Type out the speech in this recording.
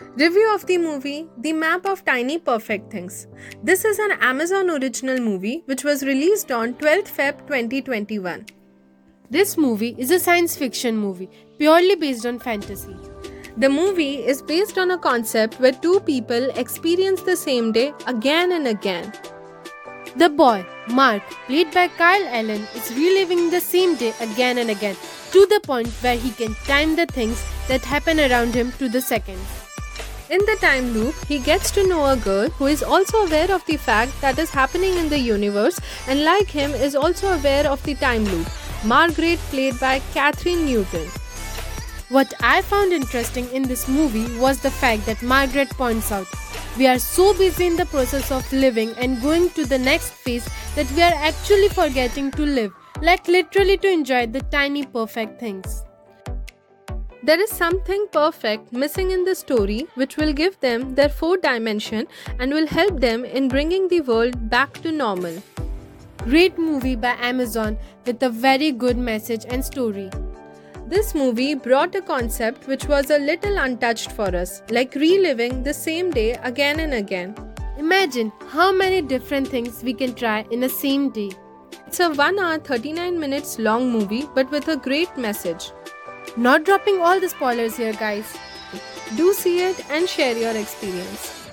Review of the movie The Map of Tiny Perfect Things. This is an Amazon original movie which was released on 12th Feb 2021. This movie is a science fiction movie purely based on fantasy. The movie is based on a concept where two people experience the same day again and again. The boy, Mark, played by Kyle Allen, is reliving the same day again and again to the point where he can time the things that happen around him to the seconds. In the time loop, he gets to know a girl who is also aware of the fact that is happening in the universe and, like him, is also aware of the time loop. Margaret, played by Kathryn Newton. What I found interesting in this movie was the fact that Margaret points out we are so busy in the process of living and going to the next phase that we are actually forgetting to live, like literally to enjoy the tiny perfect things. There is something perfect missing in the story which will give them their fourth dimension and will help them in bringing the world back to normal. Great movie by Amazon with a very good message and story. This movie brought a concept which was a little untouched for us, like reliving the same day again and again. Imagine how many different things we can try in a same day. It's a 1 hour 39 minutes long movie but with a great message. Not dropping all the spoilers here, guys. Do see it and share your experience.